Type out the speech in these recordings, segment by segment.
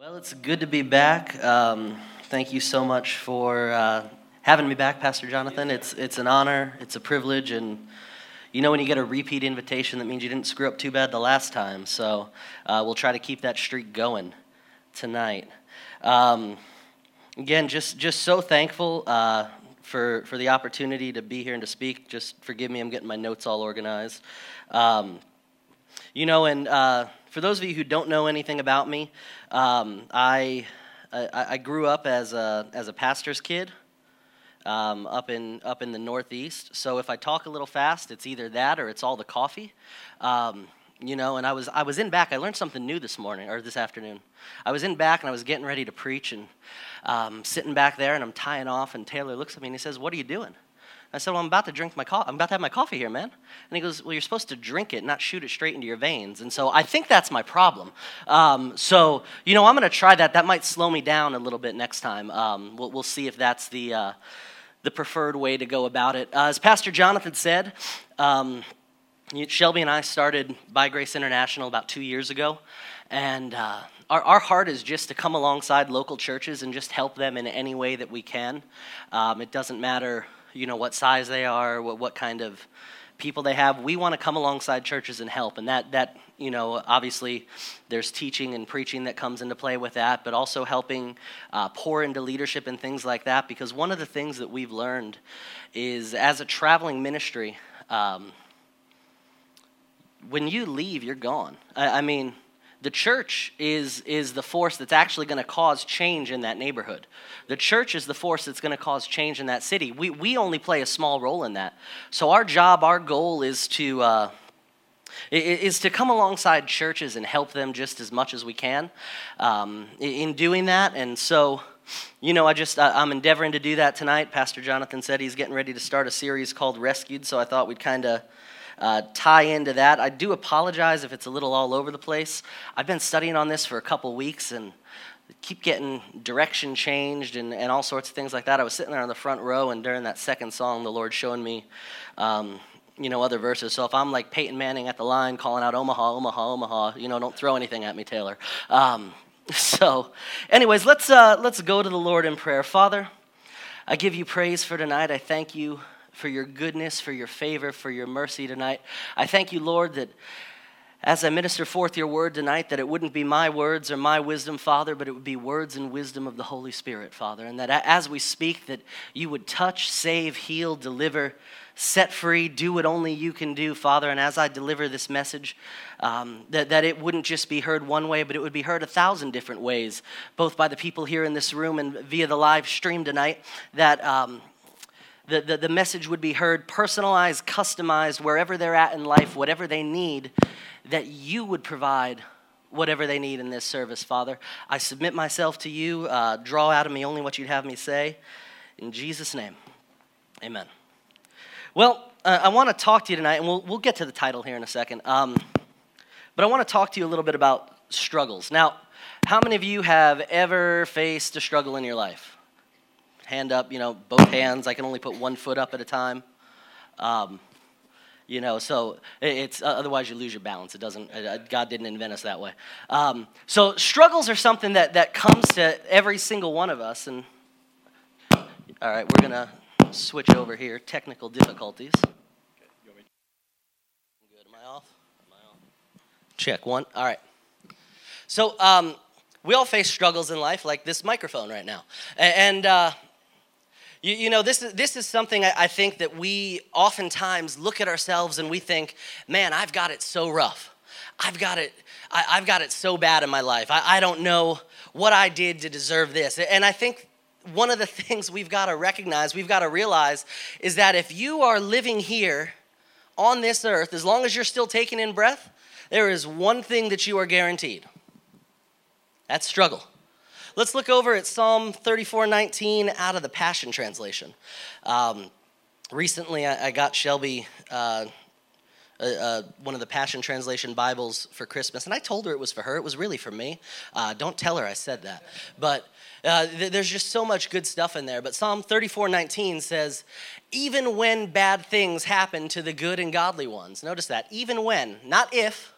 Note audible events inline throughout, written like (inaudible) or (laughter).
Well, it's good to be back. Um, thank you so much for uh, having me back, Pastor Jonathan. It's, it's an honor, it's a privilege, and you know when you get a repeat invitation, that means you didn't screw up too bad the last time. So uh, we'll try to keep that streak going tonight. Um, again, just, just so thankful uh, for, for the opportunity to be here and to speak. Just forgive me, I'm getting my notes all organized. Um, you know, and uh, for those of you who don't know anything about me, um, I, I, I, grew up as a, as a pastor's kid um, up, in, up in the Northeast. So if I talk a little fast, it's either that or it's all the coffee. Um, you know, and I was, I was in back. I learned something new this morning or this afternoon. I was in back and I was getting ready to preach and um, sitting back there and I'm tying off. And Taylor looks at me and he says, What are you doing? I said, Well, I'm about to drink my. I'm about to have my coffee here, man. And he goes, Well, you're supposed to drink it, not shoot it straight into your veins. And so I think that's my problem. Um, so, you know, I'm going to try that. That might slow me down a little bit next time. Um, we'll, we'll, see if that's the, uh, the preferred way to go about it. Uh, as Pastor Jonathan said, um, Shelby and I started By Grace International about two years ago. And uh, our, our heart is just to come alongside local churches and just help them in any way that we can. Um, it doesn't matter you know what size they are, what, what kind of people they have. We want to come alongside churches and help, and that that you know obviously there's teaching and preaching that comes into play with that, but also helping uh, pour into leadership and things like that. Because one of the things that we've learned is as a traveling ministry. Um, when you leave, you're gone. I, I mean, the church is, is the force that's actually going to cause change in that neighborhood. The church is the force that's going to cause change in that city. We, we only play a small role in that. So, our job, our goal is to, uh, is to come alongside churches and help them just as much as we can um, in doing that. And so, you know, I just, I'm endeavoring to do that tonight. Pastor Jonathan said he's getting ready to start a series called Rescued, so I thought we'd kind of uh, tie into that. I do apologize if it's a little all over the place. I've been studying on this for a couple weeks and keep getting direction changed and, and all sorts of things like that. I was sitting there on the front row, and during that second song, the Lord showing me, um, you know, other verses. So if I'm like Peyton Manning at the line calling out Omaha, Omaha, Omaha, you know, don't throw anything at me, Taylor. Um, (laughs) so, anyways, let's uh, let's go to the Lord in prayer. Father, I give you praise for tonight. I thank you for your goodness, for your favor, for your mercy tonight. I thank you, Lord, that as I minister forth your word tonight, that it wouldn't be my words or my wisdom, Father, but it would be words and wisdom of the Holy Spirit, Father. And that as we speak, that you would touch, save, heal, deliver, set free, do what only you can do, Father. And as I deliver this message, um, that, that it wouldn't just be heard one way, but it would be heard a thousand different ways, both by the people here in this room and via the live stream tonight, that. Um, the, the, the message would be heard personalized, customized, wherever they're at in life, whatever they need, that you would provide whatever they need in this service, Father. I submit myself to you. Uh, draw out of me only what you'd have me say. In Jesus' name, amen. Well, uh, I want to talk to you tonight, and we'll, we'll get to the title here in a second. Um, but I want to talk to you a little bit about struggles. Now, how many of you have ever faced a struggle in your life? Hand up, you know, both hands. I can only put one foot up at a time. Um, you know, so it's uh, otherwise you lose your balance. It doesn't. Uh, God didn't invent us that way. Um, so struggles are something that that comes to every single one of us. And all right, we're gonna switch over here. Technical difficulties. Check one. All right. So um, we all face struggles in life, like this microphone right now, and. Uh, you, you, know, this is, this is something I, I, think that we oftentimes look at ourselves and we think, man, I've got it so rough. I've got it, I, have got it so bad in my life. I, I don't know what I did to deserve this. And I think one of the (laughs) things we've got to recognize, we've got to realize, is that if you are living here on this earth, as long as you're still taking in breath, there is one thing that you are guaranteed that's struggle. Let's look over at Psalm 34:19 out of the Passion Translation. Um, recently, I, I, got Shelby uh, uh, one of the Passion Translation Bibles for Christmas, and I told her it was for her. It was really for me. Uh, don't tell her I said that. But uh, th- there's just so much good stuff in there. But Psalm 34:19 says, "Even when bad things happen to the good and godly ones." Notice that. Even when, not if,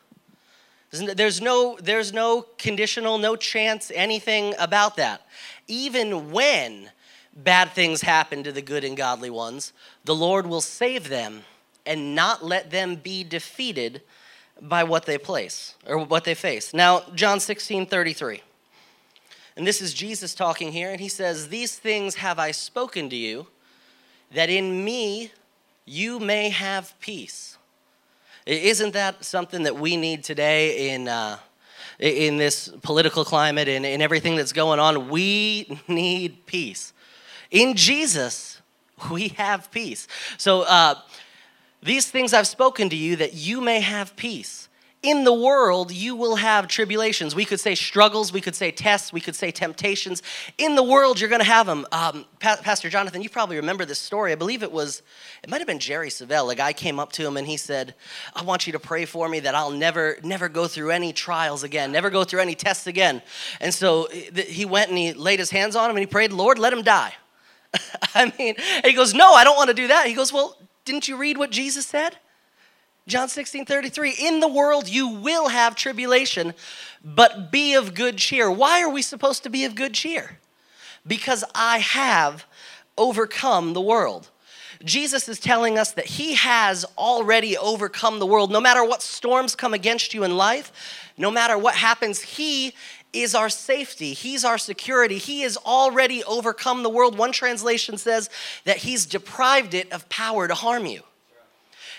There's no, there's no conditional, no chance, anything about that. Even when bad things happen to the good and godly ones, the Lord will save them and not let them be defeated by what they place or what they face. Now, John 16 33. And this is Jesus talking here, and he says, These things have I spoken to you, that in me you may have peace. Isn't that something that we need today in, uh, in this political climate and in everything that's going on? We (laughs) need peace. In Jesus, we have peace. So, uh, these things I've spoken to you that you may have peace in the world you will have tribulations. We could say struggles we could say tests we could say temptations. In the world you're going to have them um, pa- pastor jonathan you probably remember this story. I believe it was it might have been jerry savelle. A guy came up to him and he said i want you to pray for me that i'll never never go through any trials again never go through any tests again. And so he went and he laid his hands on him and he prayed lord let him die. (laughs) I mean he goes no i don't want to do that. He goes well didn't you read what jesus said John 16, 33. In the world you will have tribulation, but be of good cheer. Why are we supposed to be of good cheer? Because I have overcome the world. Jesus is telling us that he has already overcome the world. No matter what storms come against you in life, no matter what happens, he is our safety. He's our security. He has already overcome the world. One translation says that he's deprived it of power to harm you.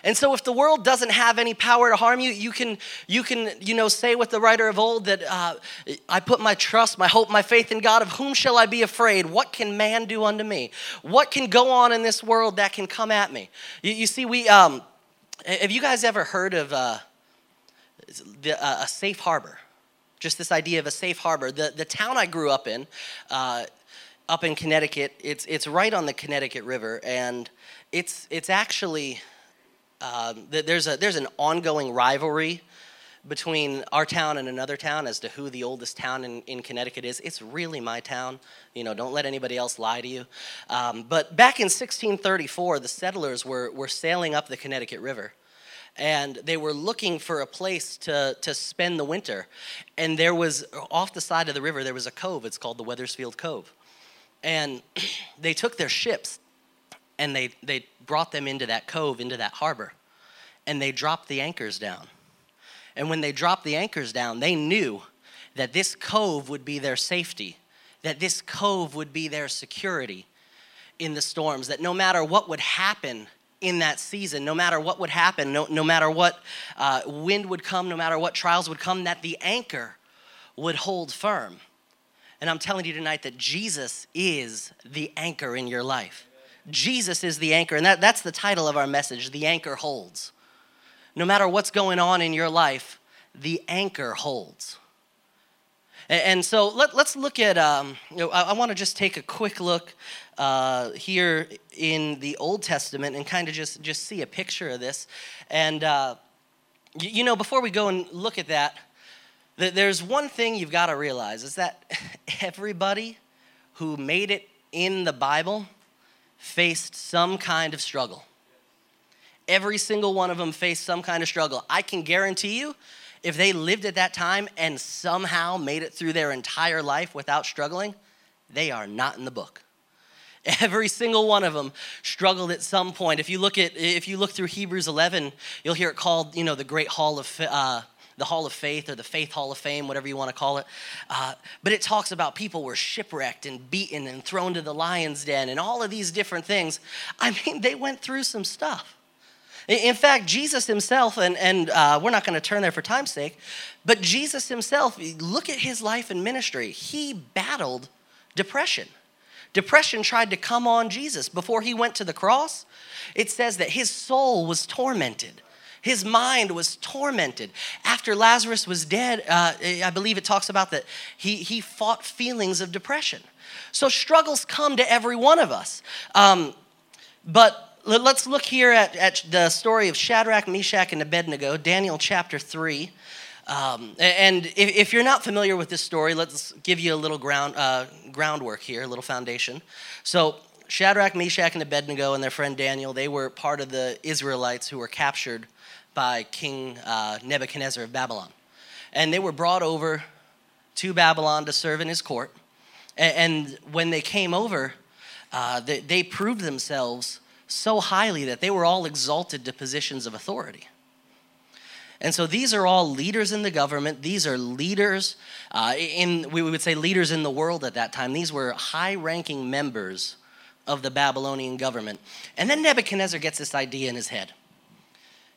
And so if the world doesn't have any power to harm you, you can, you can you know, say with the writer of old that uh, I put my trust, my hope, my faith in God. Of whom shall I be afraid? What can man do unto me? What can go on in this world that can come at me? You, you see, we, um, have you guys ever heard of uh, the, uh, a safe harbor? Just this idea of a safe harbor. The, the town I grew up in, uh, up in Connecticut, it's, it's right on the Connecticut River, and it's, it's actually um, there's, a, there's an ongoing rivalry between our town and another town as to who the oldest town in, in Connecticut is. It's really my town. You know, don't let anybody else lie to you. Um, but back in 1634, the settlers were, were sailing up the Connecticut River and they were looking for a place to, to spend the winter. And there was, off the side of the river, there was a cove. It's called the Wethersfield Cove. And (clears throat) they took their ships and they, they brought them into that cove, into that harbor, and they dropped the anchors down. And when they dropped the anchors down, they knew that this cove would be their safety, that this cove would be their security in the storms, that no matter what would happen in that season, no matter what would happen, no, no matter what uh, wind would come, no matter what trials would come, that the anchor would hold firm. And I'm telling you tonight that Jesus is the anchor in your life. Jesus is the anchor. And that, that's the title of our message The Anchor Holds. No matter what's going on in your life, the anchor holds. And, and so let, us look at, um, you know, I, I want to just take a quick look uh, here in the Old Testament and kind of just, just see a picture of this. And, uh, you, you know, before we go and look at that, there's one thing you've got to realize is that (laughs) everybody who made it in the Bible faced some kind of struggle. Every single one of them faced some kind of struggle. I can guarantee you, if they lived at that time and somehow made it through their entire life without struggling, they are not in the book. (laughs) Every single one of them struggled at some point. If you look at, if you look through Hebrews 11, you'll hear it called, you know, the Great Hall of uh, the Hall of Faith or the Faith Hall of Fame, whatever you want to call it. Uh, but it talks about people were shipwrecked and beaten and thrown to the lion's den and all of these different things. I mean, they went through some stuff. In fact, Jesus himself, and, and uh, we're not going to turn there for time's sake, but Jesus himself, look at his life and ministry. He battled depression. Depression tried to come on Jesus. Before he went to the cross, it says that his soul was tormented. His mind was tormented. After Lazarus was dead, uh, I believe it talks about that he, he fought feelings of depression. So struggles come to every one of us. Um, but let's look here at, at the story of Shadrach, Meshach, and Abednego, Daniel chapter 3. Um, and if, if, you're not familiar with this story, let's give you a little ground, uh, groundwork here, a little foundation. So, Shadrach, Meshach, and Abednego and their friend Daniel, they were part of the Israelites who were captured by King uh, Nebuchadnezzar of Babylon. and they were brought over to Babylon to serve in his court. And, when they came over, uh, they, they proved themselves so highly that they were all exalted to positions of authority. And so these are all leaders in the government. These are leaders uh, in, we would say, leaders in the world at that time. These were high ranking members of the Babylonian government. And then Nebuchadnezzar gets this idea in his head.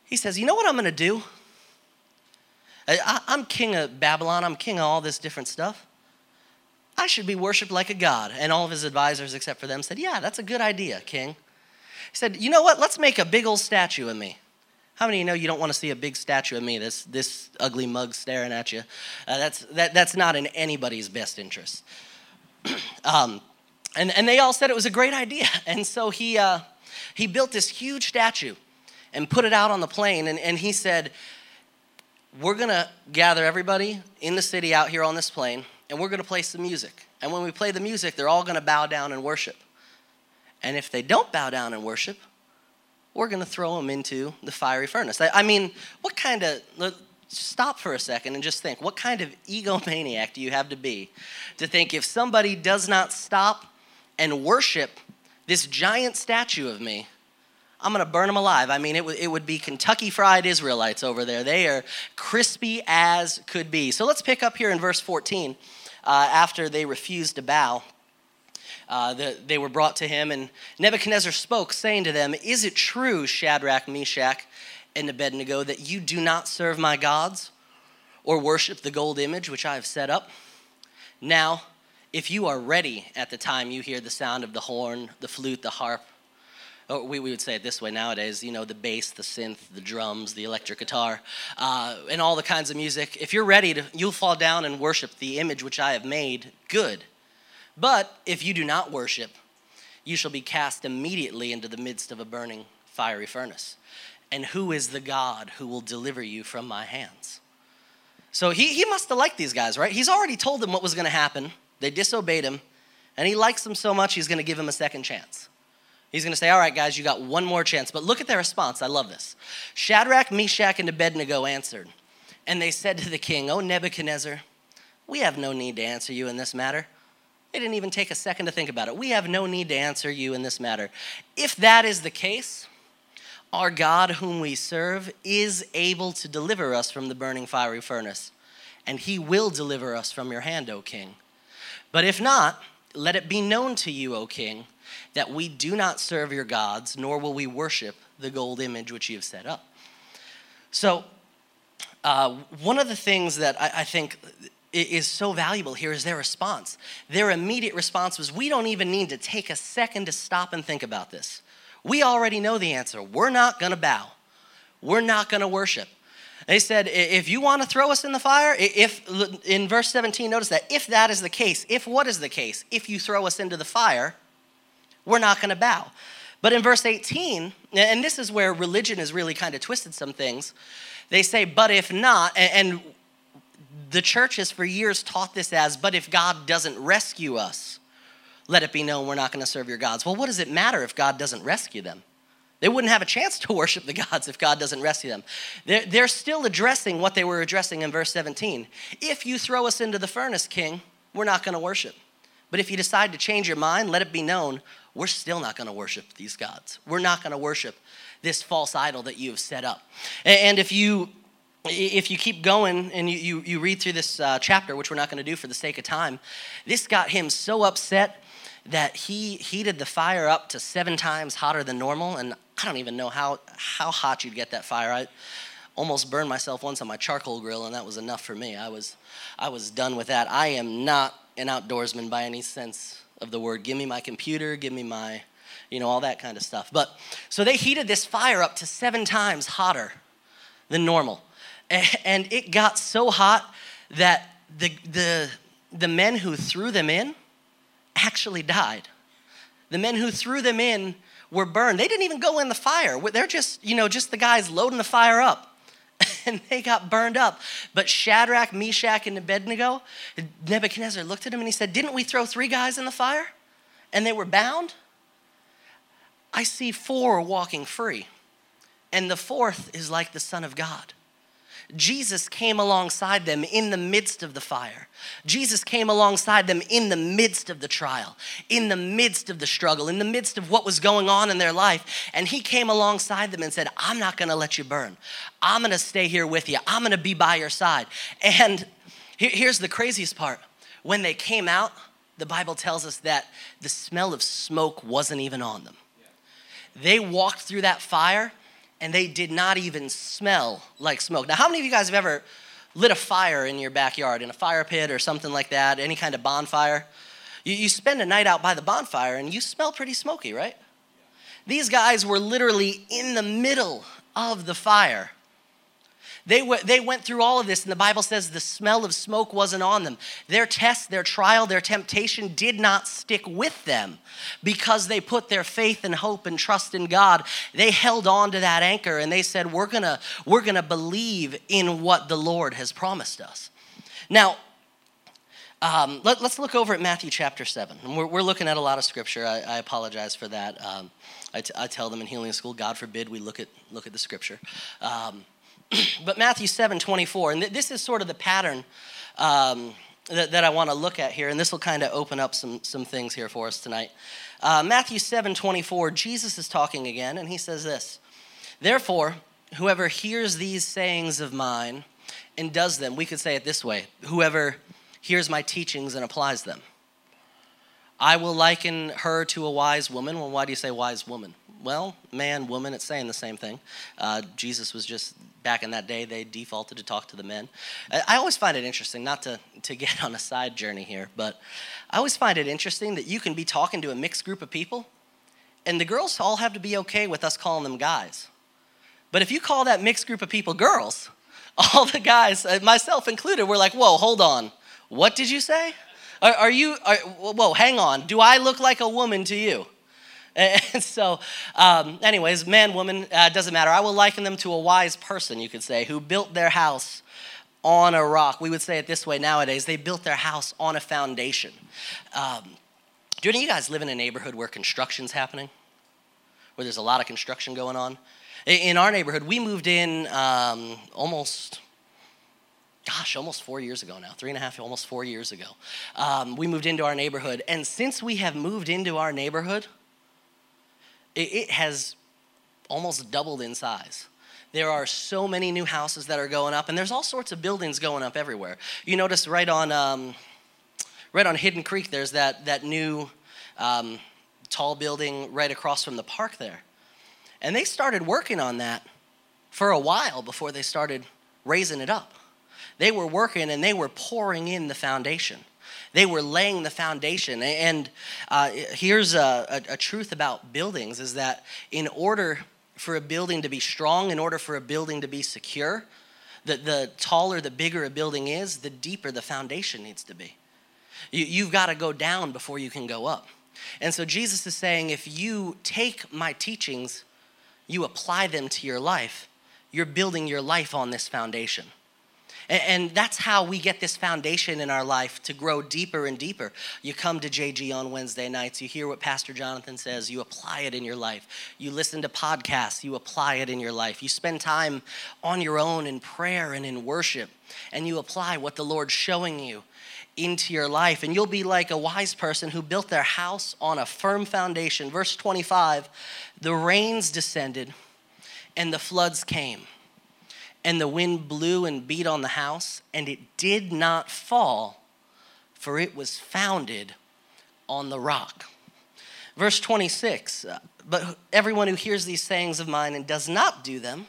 He says, You know what I'm going to do? I, am king of Babylon, I'm king of all this different stuff. I should be worshiped like a god. And all of his advisors, except for them, said, Yeah, that's a good idea, king. He said, You know what? Let's make a big old statue of me. How many of you know you don't want to see a big statue of me, this, this ugly mug staring at you? Uh, that's, that, that's not in anybody's best interest. (clears throat) um, and, and they all said it was a great idea. (laughs) And so he, uh, he built this huge statue and put it out on the plain. And, and he said, We're going to gather everybody in the city out here on this plain, and we're going to play some music. And when we play the music, they're all going to bow down and worship. And if they don't bow down and worship, we're going to throw them into the fiery furnace. I, I mean, what kind of, stop for a second and just think what kind of egomaniac do you have to be to think if somebody does not stop and worship this giant statue of me, I'm going to burn them alive. I mean, it, w- it would be Kentucky Fried Israelites over there. They are crispy as could be. So let's pick up here in verse 14 uh, after they refused to bow. Uh, the, they were brought to him, and Nebuchadnezzar spoke, saying to them, Is it true, Shadrach, Meshach, and Abednego, that you do not serve my gods or worship the gold image which I have set up? Now, if you are ready at the time you hear the sound of the horn, the flute, the harp, or we, we would say it this way nowadays, you know, the bass, the synth, the drums, the electric guitar, uh, and all the kinds of music. If you're ready to, you'll fall down and worship the image which I have made, good. But if you do not worship, you shall be cast immediately into the midst of a burning fiery furnace. And who is the God who will deliver you from my hands? So he, he must have liked these guys, right? He's already told them what was going to happen. They disobeyed him. And he likes them so much, he's going to give them a second chance. He's going to say, All right, guys, you got one more chance. But look at their response. I love this. Shadrach, Meshach, and Abednego answered. And they said to the king, O Nebuchadnezzar, we have no need to answer you in this matter. They didn't even take a second to think about it. We have no need to answer you in this matter. If that is the case, our God, whom we serve, is able to deliver us from the burning fiery furnace, and he will deliver us from your hand, O king. But if not, let it be known to you, O king, that we do not serve your gods, nor will we worship the gold image which you have set up. So, uh, one of the things that I, I think is so valuable here is their response. Their immediate response was, We don't even need to take a second to stop and think about this. We already know the answer. We're not going to bow, we're not going to worship. They said, if you want to throw us in the fire, if in verse 17, notice that if that is the case, if what is the case? If you throw us into the fire, we're not going to bow. But in verse 18, and this is where religion has really kind of twisted some things, they say, but if not, and the church has for years taught this as, but if God doesn't rescue us, let it be known we're not going to serve your gods. Well, what does it matter if God doesn't rescue them? They wouldn't have a chance to (laughs) worship the gods if God doesn't rescue them. They're, they're still addressing what they were addressing in verse 17. If you throw us into the furnace, king, we're not going to worship. But if you decide to change your mind, let it be known we're still not going to worship these gods. We're not going to worship this false idol that you have set up. And if you if you keep going and you, you, you read through this uh, chapter, which we're not going to do for the sake of time, this got him so upset that he heated the fire up to seven times hotter than normal. And I don't even know how, how hot you'd get that fire. I almost burned myself once on my charcoal grill, and that was enough for me. I was, I was done with that. I am not an outdoorsman by any sense of the word. Give me my computer, give me my, you know, all that kind of stuff. But so they heated this fire up to seven times hotter than normal. And it got so hot that the, the, the men who threw them in actually died. The men who threw them in were burned. They didn't even go in the fire. They're just, you know, just the guys loading the fire up. (laughs) And they got burned up. But Shadrach, Meshach, and Abednego, Nebuchadnezzar looked at him and he said, Didn't we throw three guys in the fire? And they were bound? I see four walking free. And the fourth is like the Son of God. Jesus came alongside them in the midst of the fire. Jesus came alongside them in the midst of the trial, in the midst of the struggle, in the midst of what was going on in their life. And he came alongside them and said, I'm not gonna let you burn. I'm gonna stay here with you. I'm gonna be by your side. And here's the craziest part when they came out, the Bible tells us that the smell of smoke wasn't even on them. They walked through that fire and they did not even smell like smoke. Now, how many of you guys have ever lit a fire in your backyard, in a fire pit or something like that, any kind of bonfire? You, you spend a night out by the bonfire and you smell pretty smoky, right? These guys were literally in the middle of the fire they, w- they went through all of this, and the Bible says the smell of smoke wasn't on them. Their test, their trial, their temptation did not stick with them because they put their faith and hope and trust in God. They held on to that anchor and they said, We're gonna, we're gonna believe in what the Lord has promised us. Now, um, let, us look over at Matthew chapter 7. And we're, we're, looking at a lot of scripture. I, I apologize for that. Um, I, t- I tell them in healing school, God forbid we look at, look at the scripture. Um, (clears throat) but Matthew 7 24, and th- this is sort of the pattern um, that, that, I want to look at here, and this will kind of open up some, some things here for us tonight. Uh, Matthew 7 24, Jesus is talking again, and he says this Therefore, whoever hears these sayings of mine and does them, we could say it this way whoever hears my teachings and applies them. I will liken her to a wise woman. Well, why do you say wise woman? Well, man, woman, it's saying the same thing. Uh, Jesus was just back in that day, they defaulted to talk to the men. I always find it interesting, not to, to get on a side journey here, but I always find it interesting that you can be talking to a mixed group of people, and the girls all have to be okay with us calling them guys. But if you call that mixed group of people girls, (laughs) all the guys, uh, myself included, we're like, whoa, hold on. What did you say? Are, are you, are, whoa, hang on. Do I look like a woman to you? (laughs) And so, um, anyways, man, woman, uh, doesn't matter. I will liken them to a wise person, you could say, who built their house on a rock. We would say it this way nowadays they built their house on a foundation. Um, do any of you guys live in a neighborhood where construction's happening? Where there's a lot of construction going on? In our neighborhood, we moved in um, almost gosh, almost four years ago now, three and a half, almost four years ago. Um, we moved into our neighborhood. And since we have moved into our neighborhood, it, it has almost doubled in size. There are so many new houses that are going up, and there's all sorts of buildings going up everywhere. You notice right on, um, right on Hidden Creek, there's that, that new um, tall building right across from the park there. And they started working on that for a while before they started raising it up. They were working and they were pouring in the foundation. They were laying the foundation. And uh, here's a, a, a truth about buildings is that in order for a building to be strong, in order for a building to be secure, the, the taller, the bigger a building is, the deeper the foundation needs to be. You, you've got to go down before you can go up. And so Jesus is saying if you take my teachings, you apply them to your life, you're building your life on this foundation. And that's how we get this foundation in our life to grow deeper and deeper. You come to JG on Wednesday nights, you hear what Pastor Jonathan says, you apply it in your life. You listen to podcasts, you apply it in your life. You spend time on your own in prayer and in worship, and you apply what the Lord's showing you into your life. And you'll be like a wise person who built their house on a firm foundation. Verse 25 the rains descended and the floods came and the wind blew and beat on the house, and it did not fall, for it was founded on the rock. Verse 26 uh, But everyone who hears these sayings of mine and does not do them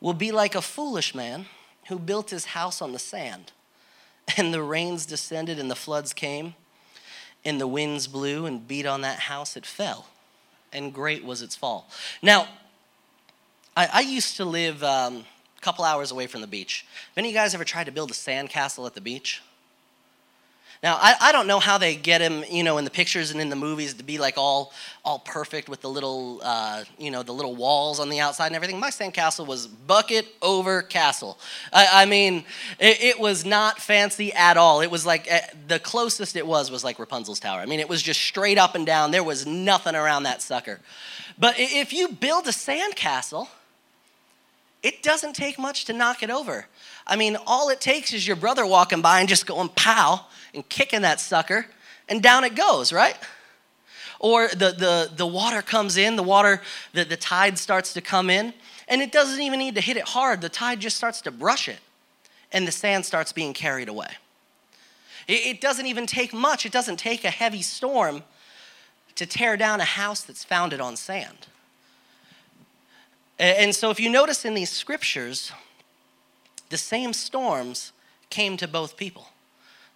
will be like a foolish man who built his house on the sand. And the rains descended, and the floods came, and the winds blew and beat on that house. It fell, and great was its fall. Now, I, I used to live. Um, couple hours away from the beach. Have any of you guys ever tried to build a sandcastle at the beach? Now, I, I don't know how they get him, you know, in the pictures and in the movies to be like all, all perfect with the little, uh, you know, the little walls on the outside and everything. My sandcastle was bucket over castle. I, I mean, it, it, was not fancy at all. It was like, uh, the closest it was was like Rapunzel's Tower. I mean, it was just straight up and down. There was nothing around that sucker. But if you build a sandcastle, it doesn't take much to knock it over. I mean, all it takes is your brother walking by and just going pow and kicking that sucker, and down it goes, right? Or the, the, the water comes in, the water, the, the tide starts to come in, and it doesn't even need to hit it hard. The tide just starts to brush it, and the sand starts being carried away. It, it doesn't even take much, it doesn't take a heavy storm to tear down a house that's founded on sand. And so, if you notice in these scriptures, the same storms came to both people.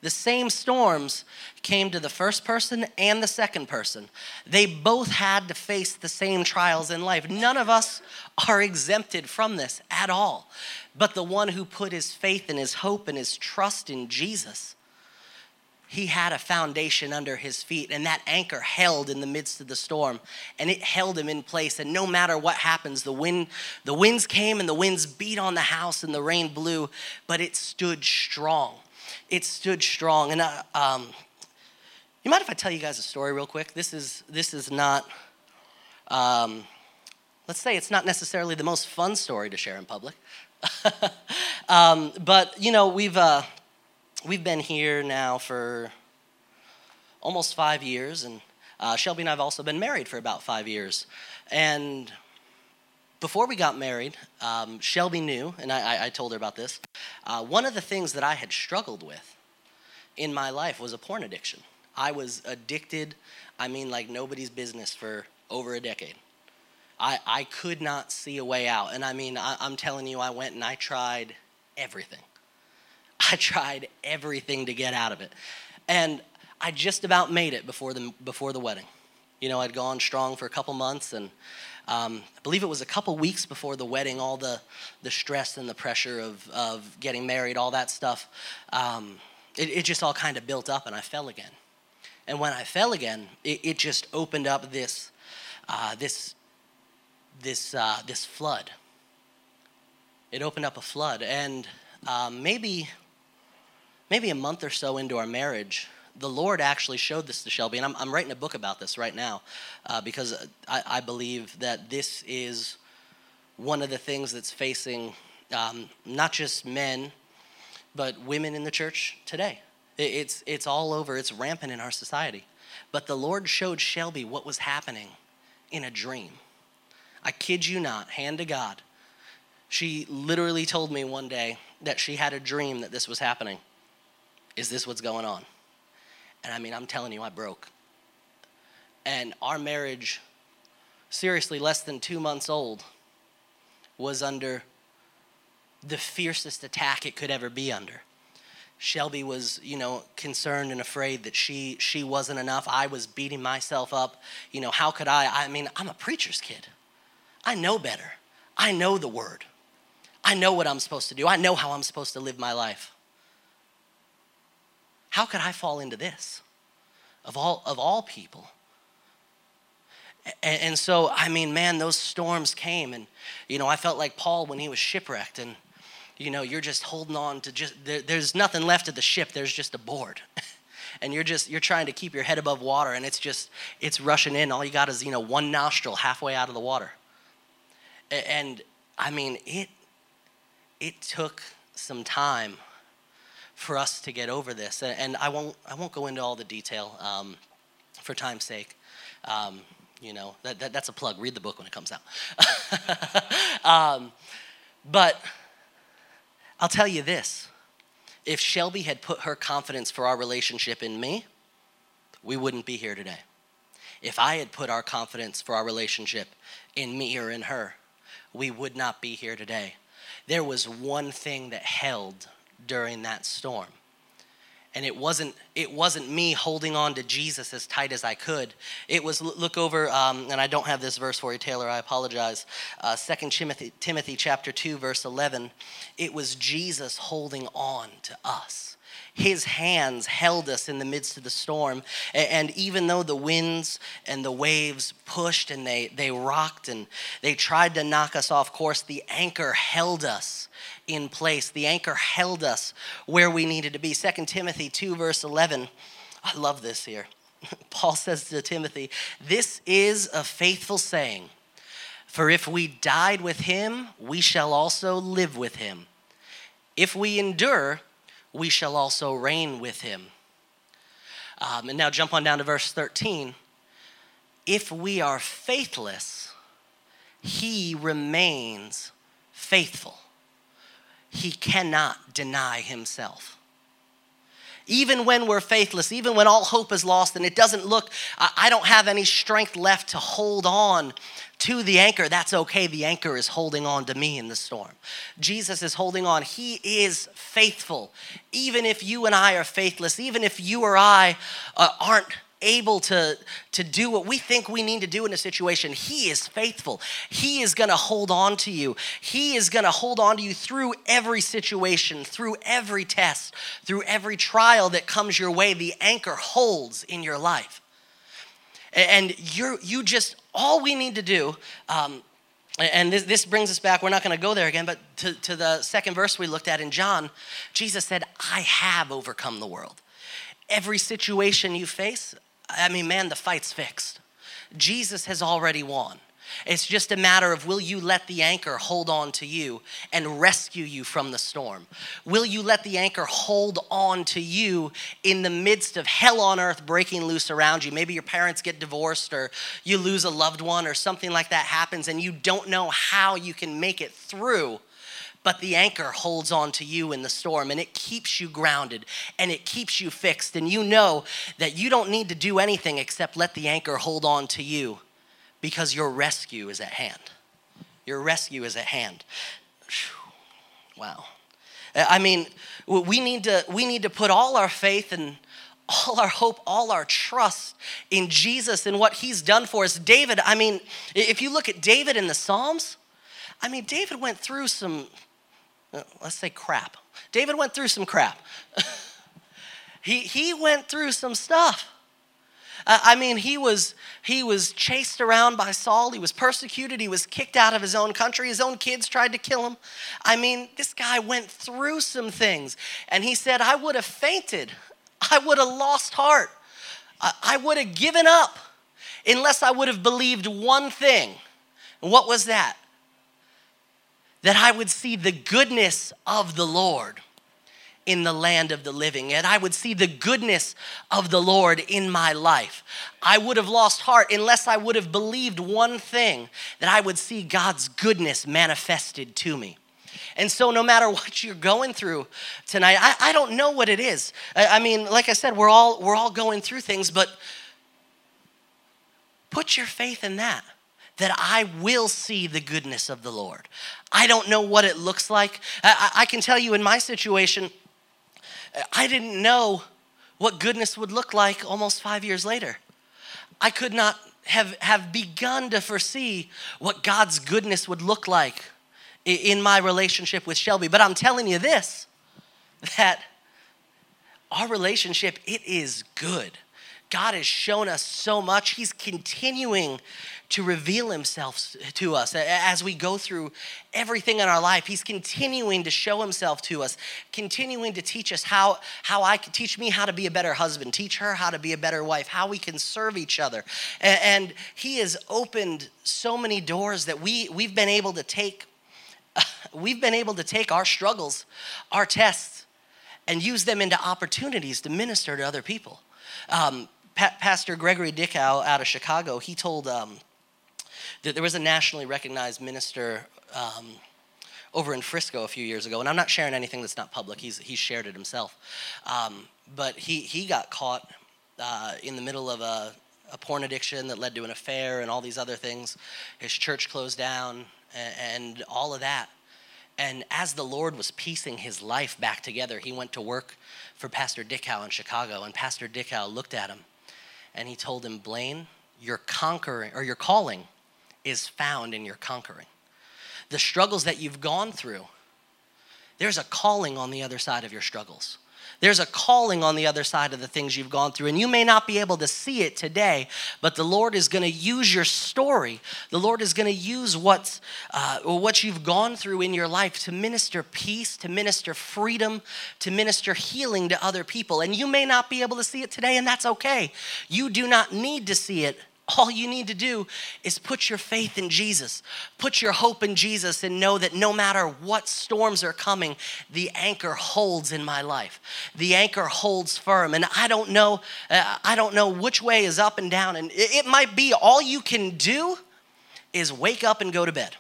The same storms came to the first person and the second person. They both had to face the same trials in life. None of us are exempted from this at all. But the one who put his faith and his hope and his trust in Jesus he had a foundation under his feet, and that anchor held in the midst of the storm, and it held him in place. And no matter what happens, the wind, the winds came and the winds beat on the house, and the rain blew, but it stood strong. It stood strong. And uh, um, you mind if I tell you guys a story real quick? This is this is not. Um, let's say it's not necessarily the most fun story to share in public, (laughs) um, but you know we've. Uh, we've been here now for almost five years, and uh, Shelby and I have also been married for about five years. And before we got married, um, Shelby knew, and I, I, told her about this. Uh, one of the things that I had struggled with in my life was a porn addiction. I was addicted, I mean, like nobody's business for over a decade. I, I could not see a way out. And I mean, I, I'm telling you, I went and I tried everything. I tried everything to get out of it. And I just about made it before the, before the wedding. You know, I'd gone strong for a couple months, and um, I believe it was a couple weeks before the wedding, all the, the stress and the pressure of, of getting married, all that stuff, um, it, it, just all kind of built up, and I fell again. And when I fell again, it, it just opened up this, uh, this, this, uh, this flood. It opened up a flood, and um, maybe maybe a month or so into our marriage, the Lord actually showed this to Shelby, and I'm, I'm writing a book about this right now uh, because I, I, believe that this is one of the things that's facing um, not just men, but women in the church today. It's, it's all over, it's rampant in our society. But the Lord showed Shelby what was happening in a dream. I kid you not, hand to God. She literally told me one day that she had a dream that this was happening. Is this what's going on? And I mean, I'm telling you, I broke. And our marriage, seriously, less than two months old, was under the fiercest attack it could ever be under. Shelby was, you know, concerned and afraid that she she wasn't enough. I was beating myself up. You know, how could I? I mean, I'm a preacher's kid. I know better. I know the word. I know what I'm supposed to do. I know how I'm supposed to live my life. How could I fall into this? Of all, of all people. And, and so, I mean, man, those storms came. And, you know, I felt like Paul when he was shipwrecked. And, you know, you're just holding on to just, there, there's nothing left of the ship, there's just a board. (laughs) and you're just you're trying to keep your head above water and it's just it's rushing in all you got is you know one nostril halfway out of the water and i mean it it took some time for us to get over this. And I won't, I won't go into all the detail um, for time's sake. Um, you know, that, that, that's a plug. Read the book when it comes out. (laughs) um, but I'll tell you this if Shelby had put her confidence for our relationship in me, we wouldn't be here today. If I had put our confidence for our relationship in me or in her, we would not be here today. There was one thing that held during that storm. And it wasn't it wasn't me holding on to jesus as tight as i could. It was look over um, and i don't have this verse for you taylor i apologize. Uh, 2 timothy, timothy chapter 2 verse 11 it was jesus holding on to us his hands held us in the midst of the storm. And even though the winds and the waves pushed and they, they rocked and they tried to knock us off course, the anchor held us in place. The anchor held us where we needed to be. 2 Timothy 2, verse 11. I love this here. (laughs) Paul says to Timothy, This is a faithful saying For if we died with him, we shall also live with him. If we endure, we shall also reign with him. Um, and now jump on down to verse 13. If we are faithless, he remains faithful. He cannot deny himself. Even when we're faithless, even when all hope is lost and it doesn't look, I don't have any strength left to hold on to the anchor, that's okay. The anchor is holding on to me in the storm. Jesus is holding on. He is faithful. Even if you and I are faithless, even if you or I uh, aren't able to, to do what we think we need to do in a situation, He is faithful. He is going to hold on to you. He is going to hold on to you through every situation, through every test, through every trial that comes your way. The anchor holds in your life. And you're, you just all we need to do, um, and this, this, brings us back, we're not going to go there again, but to, to the second verse we looked at in John, Jesus said, I have overcome the world. Every situation you face, I mean, man, the fight's fixed. Jesus has already won. It's just a matter of will you let the anchor hold on to you and rescue you from the storm? Will you let the anchor hold on to you in the midst of hell on earth breaking loose around you? Maybe your parents get divorced or you lose a loved one or something like that happens and you don't know how you can make it through but the anchor holds on to you in the storm and it keeps you grounded and it keeps you fixed. And you know that you don't need to do anything except let the anchor hold on to you because your rescue is at hand. Your rescue is at hand. Wow. I mean, we need to we need to put all our faith and all our hope, all our trust in Jesus and what he's done for us. David, I mean, if you look at David in the Psalms, I mean, David went through some uh, Uh, let's say crap. David went through some crap. (laughs) he he went through some stuff. I mean, he was, he was chased around by Saul. He was persecuted. He was kicked out of his own country. His own kids tried to kill him. I mean, this guy went through some things. And he said, I would have fainted. I would have lost heart. I would have given up unless I would have believed one thing. what was that? That I would see the goodness of the Lord in the land of the living, and I would see the goodness of the Lord in my life. I would have lost heart unless I would have believed one thing that I would see God's goodness manifested to me. And so, no matter (laughs) what you're going through tonight, I, I don't know what it is. I, I mean, like I said, we're all, we're all going through things, but put your faith in that that I will see the goodness of the Lord. I don't know what it looks like. I, I, can tell you in my situation, I didn't know what goodness would look like almost five years later. I could not have, have begun to foresee what God's goodness would look like in my relationship with Shelby. But I'm telling you this that our relationship, it is good. God has shown us so much. He's continuing to reveal himself to us as we go through everything in our life. He's continuing to show himself to us, continuing to teach us how, how I can teach me how to be a better husband, teach her how to be a better wife, how we can serve each other. And, and he has opened so many doors that we, we've been able to take, (laughs) we've been able to take our struggles, our tests, and use them into opportunities to minister to other people. Um, pa- Pastor Gregory Dickow out of Chicago, he told um, that there was a nationally recognized minister um, over in Frisco a few years ago, and I'm not sharing anything that's not public. He's he's shared it himself, um, but he he got caught uh, in the middle of a, a porn addiction that led to an affair and all these other things. His church closed down and, and all of that. And as the Lord was piecing his life back together, he went to work for Pastor Dickow in Chicago. And Pastor Dickow looked at him and he told him, Blaine, your conquering or your calling is found in your conquering. The struggles that you've gone through, there's a calling on the other side of your struggles. There's a calling on the other side of the things you've gone through. And you may not be able to see it today, but the Lord is going to use your story. The Lord is going to use what's, uh, what you've gone through in your life to minister peace, to minister freedom, to minister healing to other people. And you may not be able to see it today, and that's okay. You do not need to see it all you need to do is put your faith in Jesus, put your hope in Jesus, and know that no matter what storms are coming, the anchor holds in my life. The anchor holds firm. And I don't know, uh, I don't know which way is up and down. And it, it might be all you can do is wake up and go to bed.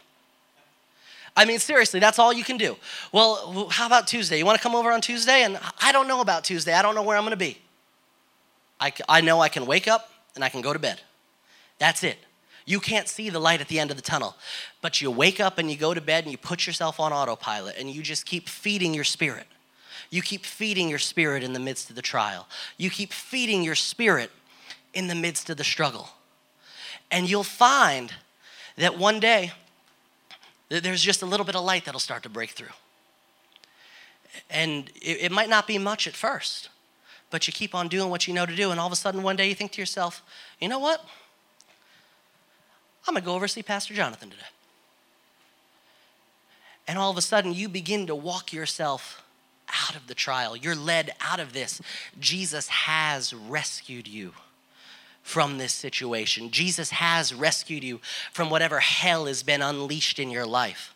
I mean, seriously, that's all you can do. Well, how about Tuesday? You want to come over on Tuesday? And I don't know about Tuesday. I don't know where I'm going to be. I, I know I can wake up and I can go to bed. That's it. You can't see the light at the end of the tunnel, but you wake up and you go to bed and you put yourself on autopilot and you just keep feeding your spirit. You keep feeding your spirit in the midst of the trial. You keep feeding your spirit in the midst of the struggle. And you'll find that one day there's just a little bit of light that'll start to break through. And it, it might not be much at first, but you keep on doing what you know to do, and all of a sudden one day you think to yourself, you know what? I'm gonna go over see Pastor Jonathan today. And all of a sudden you begin to walk yourself out of the trial. You're led out of this. Jesus has rescued you from this situation. Jesus has rescued you from whatever hell has been unleashed in your life.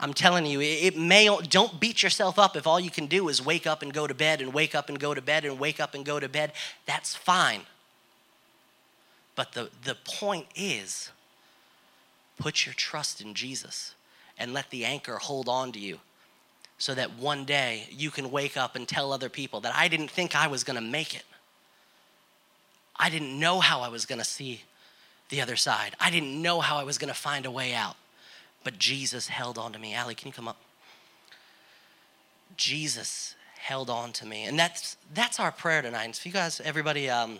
I'm telling you, it may, don't beat yourself up if all you can do is wake up and go to bed and wake up and go to bed and wake up and go to bed. That's fine. But the, the point is, put your trust in Jesus and let the anchor hold on to you so that one day you can wake up and tell other people that I didn't think I was going to make it. I didn't know how I was going to see the other side. I didn't know how I was going to find a way out. But Jesus held on to me. Allie, can you come up? Jesus held on to me. And that's that's our prayer tonight. So if you guys, everybody, um,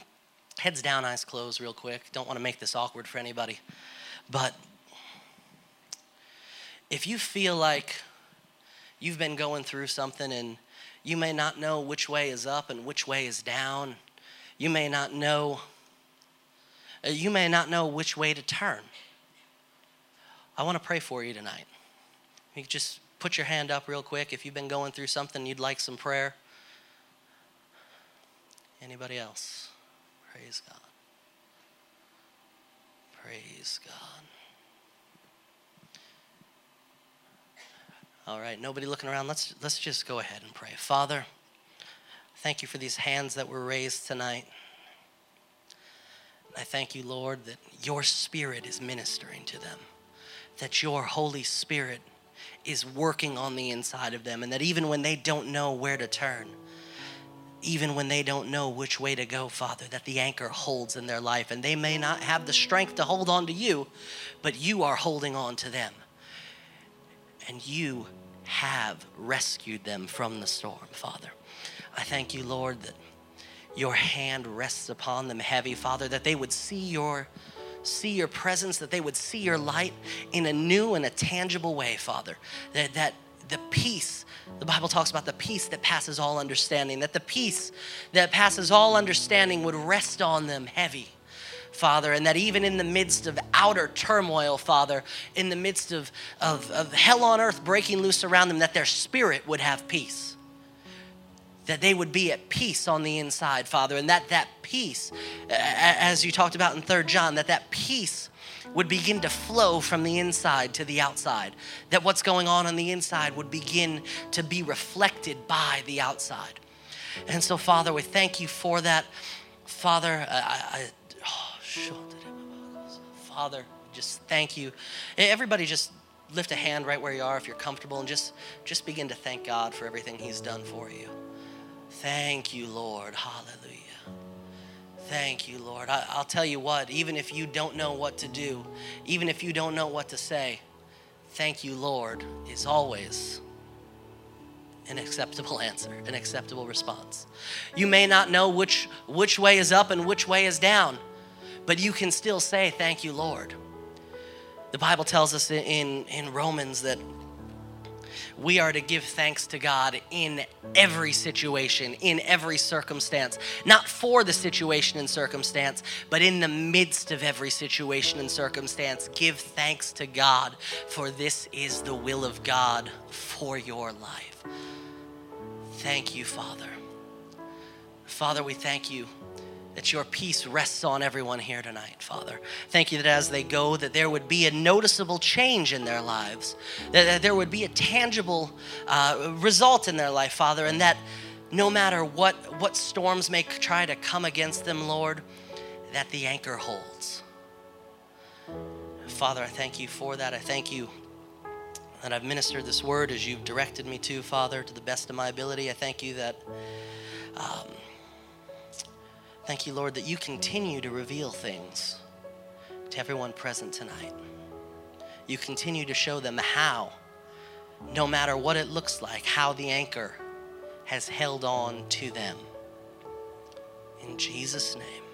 heads down, eyes closed, real quick. Don't want to make this awkward for anybody. But if you feel like you've been going through something and you may not know which way is up and which way is down, you may not know uh, you may not know which way to turn. I want to pray for you tonight. You just put your hand up real quick if you've been going through something you'd like some prayer. Anybody else? Praise God. Praise God. All right, nobody looking around. Let's let's just go ahead and pray. Father, Thank you for these hands that were raised tonight. I thank you, Lord, that your Spirit is ministering to them, that your Holy Spirit is working on the inside of them, and that even when they don't know where to turn, even when they don't know which way to go, Father, that the anchor holds in their life, and they may not have the strength to hold on to you, but you are holding on to them. And you have rescued them from the storm, Father. I thank you, Lord, that your hand rests upon them heavy, Father, that they would see your see your presence, that they would see your light in a new and a tangible way, Father. That that the peace, the Bible talks about the peace that passes all understanding, that the peace that passes all understanding would rest on them heavy. Father, and that even in the midst of outer turmoil, Father, in the midst of, of, of hell on earth breaking loose around them, that their spirit would have peace that they would be at peace on the inside, Father, and that that peace, as you talked about in Third John, that that peace would begin to flow from the inside to the outside. That what's going on on the inside would begin to be reflected by the outside. And so, Father, we thank you for that. Father, I, Father, just thank you. Everybody, just lift a hand right where you are if you're comfortable, and just just begin to thank God for everything He's done for you. Thank you, Lord. Hallelujah. Thank you, Lord. I, will tell you what, even if you don't know what to do, even if you don't know what to say, thank you, Lord, is always an acceptable (laughs) answer, an acceptable response. You may not know which, which way is up and which way is down, but you can still say, Thank you, Lord. The Bible tells us in, in Romans that we are to give thanks to God in every situation, in every circumstance. Not for the situation and circumstance, but in the midst of every situation and circumstance. Give thanks to God, for this is the will of God for your life. Thank you, Father. Father, we thank you that your peace rests on everyone here tonight, Father. Thank you that as they go, that there would be a noticeable change in their lives, that, there would be a tangible uh, result in their life, Father, and that no matter what, what storms may try to come against them, Lord, that the anchor holds. Father, I thank you for that. I thank you that I've ministered this word as you've directed me to, Father, to the best of my ability. I thank you that. Um, Thank you, Lord, that you continue to reveal things to everyone present tonight. You continue to show them how, no matter what it looks like, how the anchor has held on to them. In Jesus' name.